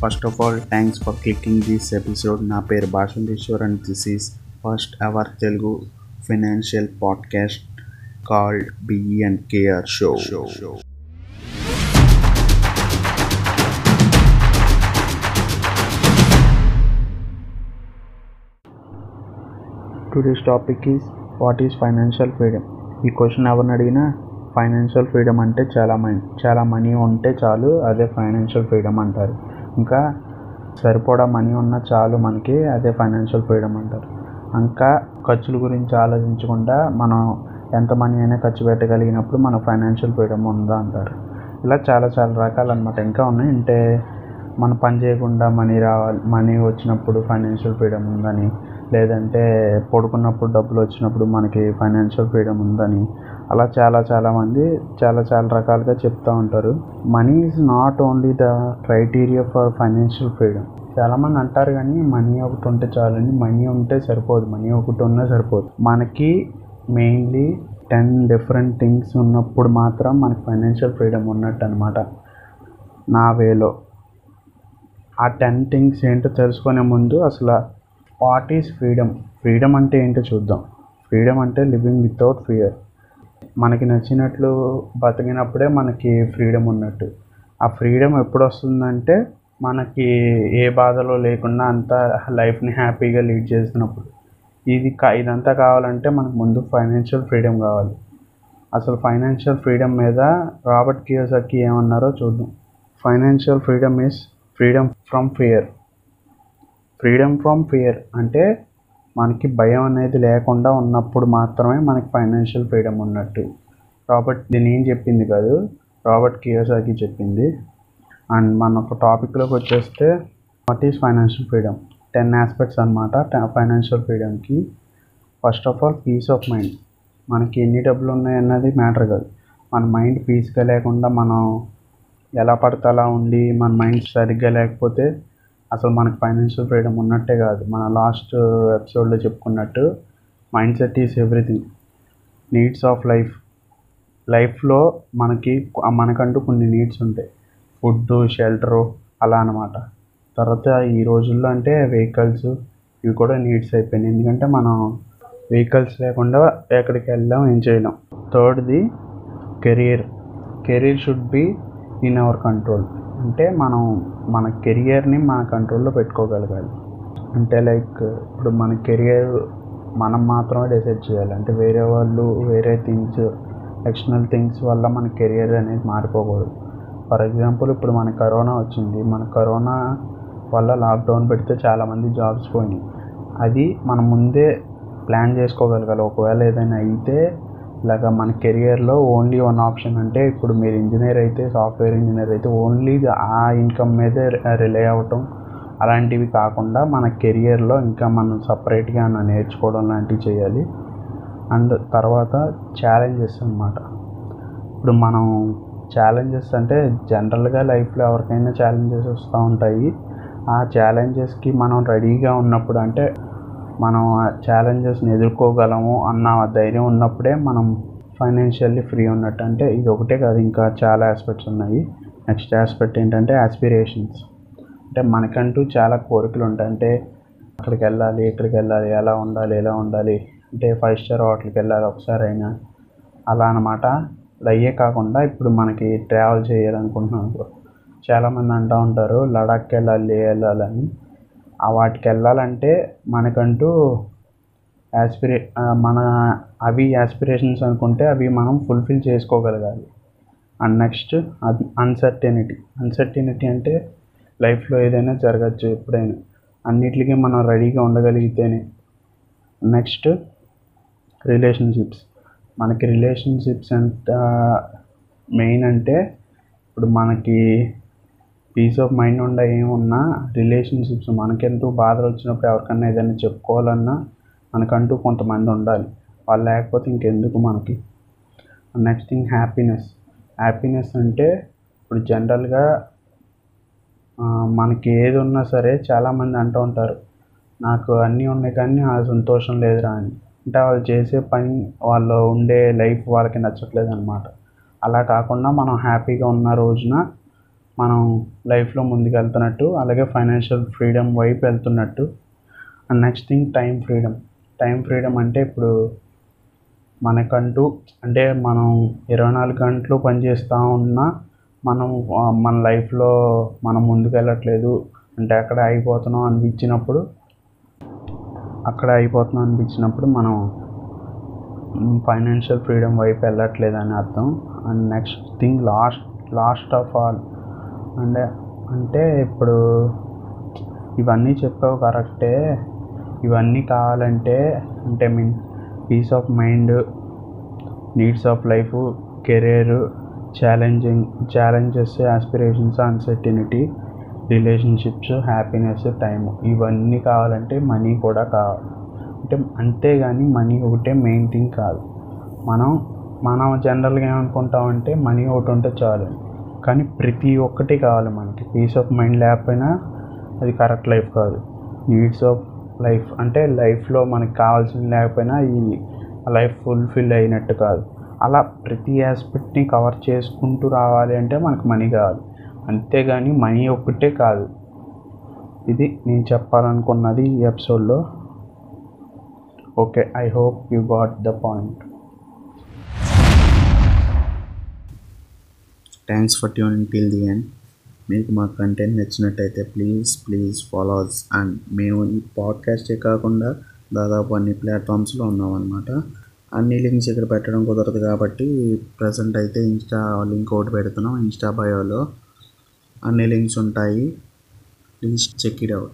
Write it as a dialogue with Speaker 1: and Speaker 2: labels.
Speaker 1: First of all thanks for clicking this episode నా పేరు Bhashanteshwar and this is first our Telugu financial podcast called B E and K R show show show today's topic is what is financial freedom ఈ question ఎవరిని అడిగినా financial freedom అంటే చాలా money చాలా money ఉంటే చాలు అదే ఫైనాన్షియల్ ఫ్రీడమ్ అంటారు. ఇంకా సరిపడా మనీ ఉన్నా చాలు మనకి అదే ఫైనాన్షియల్ ఫ్రీడమ్ అంటారు. ఇంకా ఖర్చుల గురించి ఆలోచించకుండా మనం ఎంత మనీ అయినా ఖర్చు పెట్టగలిగినప్పుడు మన ఫైనాన్షియల్ ఫ్రీడమ్ ఉందా అంటారు. ఇలా చాలా చాలా రకాలు అనమాట ఇంకా ఉన్నాయి. అంటే మనం పని చేయకుండా మనీ రావాలి మనీ వచ్చినప్పుడు ఫైనాన్షియల్ ఫ్రీడమ్ ఉందని లేదంటే పడుకున్నప్పుడు డబ్బులు వచ్చినప్పుడు మనకి ఫైనాన్షియల్ ఫ్రీడమ్ ఉందని అలా చాలా చాలామంది చాలా చాలా రకాలుగా చెప్తూ ఉంటారు. Money is not only the criteria for financial freedom చాలామంది అంటారు కానీ మనీ ఒకటి ఉంటే చాలండి. మనీ ఉంటే సరిపోదు. మనీ ఒకటి ఉన్నా సరిపోదు. మనకి మెయిన్లీ టెన్ డిఫరెంట్ థింగ్స్ ఉన్నప్పుడు మాత్రం మనకి ఫైనాన్షియల్ ఫ్రీడమ్ ఉన్నట్టు అనమాట నా వేలో. ఆ టెన్ థింగ్స్ ఏంటో తెలుసుకునే ముందు అసలు వాట్ ఈజ్ ఫ్రీడమ్ ఫ్రీడమ్ అంటే ఏంటో చూద్దాం. ఫ్రీడమ్ అంటే లివింగ్ వితౌట్ ఫియర్ మనకి నచ్చినట్లు బతికినప్పుడే మనకి ఫ్రీడమ్ ఉన్నట్టు. ఆ ఫ్రీడమ్ ఎప్పుడు వస్తుందంటే మనకి ఏ బాధలో లేకుండా అంతా లైఫ్ని హ్యాపీగా లీడ్ చేసినప్పుడు ఇది కా ఇదంతా కావాలంటే మనకు ముందు ఫైనాన్షియల్ ఫ్రీడమ్ కావాలి. అసలు ఫైనాన్షియల్ ఫ్రీడమ్ మీద రాబర్ట్ కియోసకి ఏమన్నారో చూద్దాం. Financial freedom is freedom from fear. Freedom from fear అంటే మనకి భయం అనేది లేకుండా ఉన్నప్పుడు మాత్రమే మనకి ఫైనాన్షియల్ ఫ్రీడమ్ ఉన్నట్టు. రాబర్ట్ దీని ఏం చెప్పింది కాదు? రాబర్ట్ కియోసాకి చెప్పింది. అండ్ మన ఒక టాపిక్లోకి వచ్చేస్తే what is financial freedom ten aspects అనమాట financial ఫ్రీడమ్కి first of all peace of mind మనకి ఎన్ని డబ్బులు ఉన్నాయన్నది మ్యాటర్ కాదు. మన మైండ్ పీస్గా లేకుండా మనం ఎలా పడితే అలా ఉండి మన మైండ్ సరిగ్గా లేకపోతే అసలు మనకు ఫైనాన్షియల్ ఫ్రీడమ్ ఉన్నట్టే కాదు. మన లాస్ట్ ఎపిసోడ్లో చెప్పుకున్నట్టు mindset is everything needs of life లైఫ్లో మనకి మనకంటూ కొన్ని నీడ్స్ ఉంటాయి. ఫుడ్ షెల్టరు అలా అనమాట తర్వాత ఈ రోజుల్లో అంటే వెహికల్స్ ఇవి కూడా నీడ్స్ అయిపోయినాయి. ఎందుకంటే మనం వెహికల్స్ లేకుండా ఎక్కడికి వెళ్ళాం ఏం చేయలేం. థర్డ్ది career career should be in our control అంటే మనం మన కెరియర్ని మన కంట్రోల్లో పెట్టుకోగలగాలి. అంటే లైక్ ఇప్పుడు మన కెరియర్ మనం మాత్రమే డిసైడ్ చేయాలి. అంటే వేరే వాళ్ళు వేరే థింగ్స్ ఎక్స్టర్నల్ థింగ్స్ వల్ల మన కెరియర్ అనేది మారిపోకూడదు. ఫర్ ఎగ్జాంపుల్ ఇప్పుడు మన కరోనా వచ్చింది. మన కరోనా వల్ల లాక్డౌన్ పెడితే చాలామంది జాబ్స్ పోయినాయి. అది మనం ముందే ప్లాన్ చేసుకోగలగాలి. ఒకవేళ ఏదైనా అయితే ఇలాగ uh, మన కెరియర్లో ఓన్లీ వన్ ఆప్షన్ అంటే ఇప్పుడు మీరు ఇంజనీర్ అయితే సాఫ్ట్వేర్ ఇంజనీర్ అయితే ఓన్లీ ఆ ఇన్కమ్ మీదే రిలే uh, అవ్వటం అలాంటివి కాకుండా మన కెరియర్లో ఇంకా మనం సపరేట్గా నేర్చుకోవడం లాంటివి చేయాలి. అండ్ తర్వాత ఛాలెంజెస్ అనమాట ఇప్పుడు మనం ఛాలెంజెస్ అంటే జనరల్గా లైఫ్లో ఎవరికైనా ఛాలెంజెస్ వస్తూ ఉంటాయి. ఆ ఛాలెంజెస్కి మనం రెడీగా ఉన్నప్పుడు అంటే మనం ఆ ఛాలెంజెస్ని ఎదుర్కోగలము అన్న ధైర్యం ఉన్నప్పుడే మనం ఫైనాన్షియల్లీ ఫ్రీ ఉన్నట్టు అంటే ఇది ఒకటే కాదు ఇంకా చాలా ఆస్పెక్ట్స్ ఉన్నాయి. నెక్స్ట్ ఆస్పెక్ట్ ఏంటంటే ఆస్పిరేషన్స్ అంటే మనకంటూ చాలా కోరికలు ఉంటాయి. అంటే అక్కడికి వెళ్ళాలి ఇక్కడికి వెళ్ళాలి ఎలా ఉండాలి ఎలా ఉండాలి. అంటే ఫైవ్ స్టార్ హోటల్కి వెళ్ళాలి ఒకసారి అయినా అలా అనమాట అయ్యే కాకుండా ఇప్పుడు మనకి ట్రావెల్ చేయాలనుకుంటున్నాం చాలామంది అంటూ ఉంటారు లడాక్కి వెళ్ళాలి వెళ్ళాలని. వాటికి వెళ్ళాలంటే మనకంటూ యాస్పిరే మన అవి యాస్పిరేషన్స్ అనుకుంటే అవి మనం ఫుల్ఫిల్ చేసుకోగలగాలి. అండ్ నెక్స్ట్ అన్సర్టెనిటీ అన్సర్టెనిటీ అంటే లైఫ్లో ఏదైనా జరగచ్చు ఎప్పుడైనా. అన్నిటికీ మనం రెడీగా ఉండగలిగితేనే. Next relationships. మనకి రిలేషన్షిప్స్ ఎంత మెయిన్ అంటే ఇప్పుడు మనకి పీస్ ఆఫ్ మైండ్ ఉండ ఏమున్నా రిలేషన్షిప్స్ మనకెంతో బాధలు వచ్చినప్పుడు ఎవరికన్నా ఏదైనా చెప్పుకోవాలన్నా మనకంటూ కొంతమంది ఉండాలి. వాళ్ళు లేకపోతే ఇంకెందుకు మనకి? నెక్స్ట్ థింగ్ హ్యాపీనెస్ హ్యాపీనెస్ అంటే ఇప్పుడు జనరల్గా మనకి ఏది ఉన్నా సరే చాలామంది అంటూ ఉంటారు నాకు అన్నీ ఉన్నాయి కానీ ఆ సంతోషం లేదురా అని. అంటే వాళ్ళు చేసే పని వాళ్ళు ఉండే లైఫ్ వాళ్ళకి నచ్చట్లేదు అనమాట అలా కాకుండా మనం హ్యాపీగా ఉన్న రోజున మనం లైఫ్లో ముందుకెళ్తున్నట్టు అలాగే ఫైనాన్షియల్ ఫ్రీడమ్ వైపు వెళ్తున్నట్టు. And next thing time freedom. Time freedom అంటే ఇప్పుడు మనకంటూ అంటే మనం ఇరవై నాలుగు గంటలు పనిచేస్తూ ఉన్నా మనం మన లైఫ్లో మనం ముందుకెళ్ళట్లేదు. అంటే అక్కడ అయిపోతున్నాం అనిపించినప్పుడు అక్కడ అయిపోతున్నాం అనిపించినప్పుడు మనం ఫైనాన్షియల్ ఫ్రీడమ్ వైపు వెళ్ళట్లేదు అని అర్థం. And next thing last last of all అంటే అంటే ఇప్పుడు ఇవన్నీ చెప్పావు కరెక్టే. ఇవన్నీ కావాలంటే అంటే mean peace of mind needs of life career challenging challenges aspirations uncertainty relationships happiness time ఇవన్నీ కావాలంటే మనీ కూడా కావాలి. అంటే అంతేగాని మనీ ఒకటే మెయిన్ థింగ్ కాదు. మనం మనం జనరల్గా ఏమనుకుంటామంటే మనీ ఒకటి ఉంటే చాలు. కానీ ప్రతి ఒక్కటి కావాలి మనకి. పీస్ ఆఫ్ మైండ్ లేకపోయినా అది కరెక్ట్ లైఫ్ కాదు. నీడ్స్ ఆఫ్ లైఫ్ అంటే లైఫ్లో మనకి కావాల్సింది లేకపోయినా ఈ లైఫ్ ఫుల్ఫిల్ అయినట్టు కాదు. అలా ప్రతి ఆస్పెక్ట్ని కవర్ చేసుకుంటూ రావాలి అంటే మనకు మనీ కావాలి. అంతేగాని మనీ ఒక్కటే కాదు. ఇది నేను చెప్పాలనుకున్నది ఈ ఎపిసోడ్లో okay I hope you got the point thanks for tuning till the end మీకు మా కంటెంట్ నచ్చినట్టయితే please please follow us and మేము ఈ పాడ్కాస్టే కాకుండా దాదాపు అన్ని ప్లాట్ఫామ్స్లో ఉన్నామన్నమాట అన్ని లింక్స్ ఇక్కడ పెట్టడం కుదరదు కాబట్టి ప్రజెంట్ అయితే ఇన్స్టా లింక్ ఒకటి పెడుతున్నాం ఇన్స్టా బయోలో అన్ని లింక్స్ ఉంటాయి. Please check it out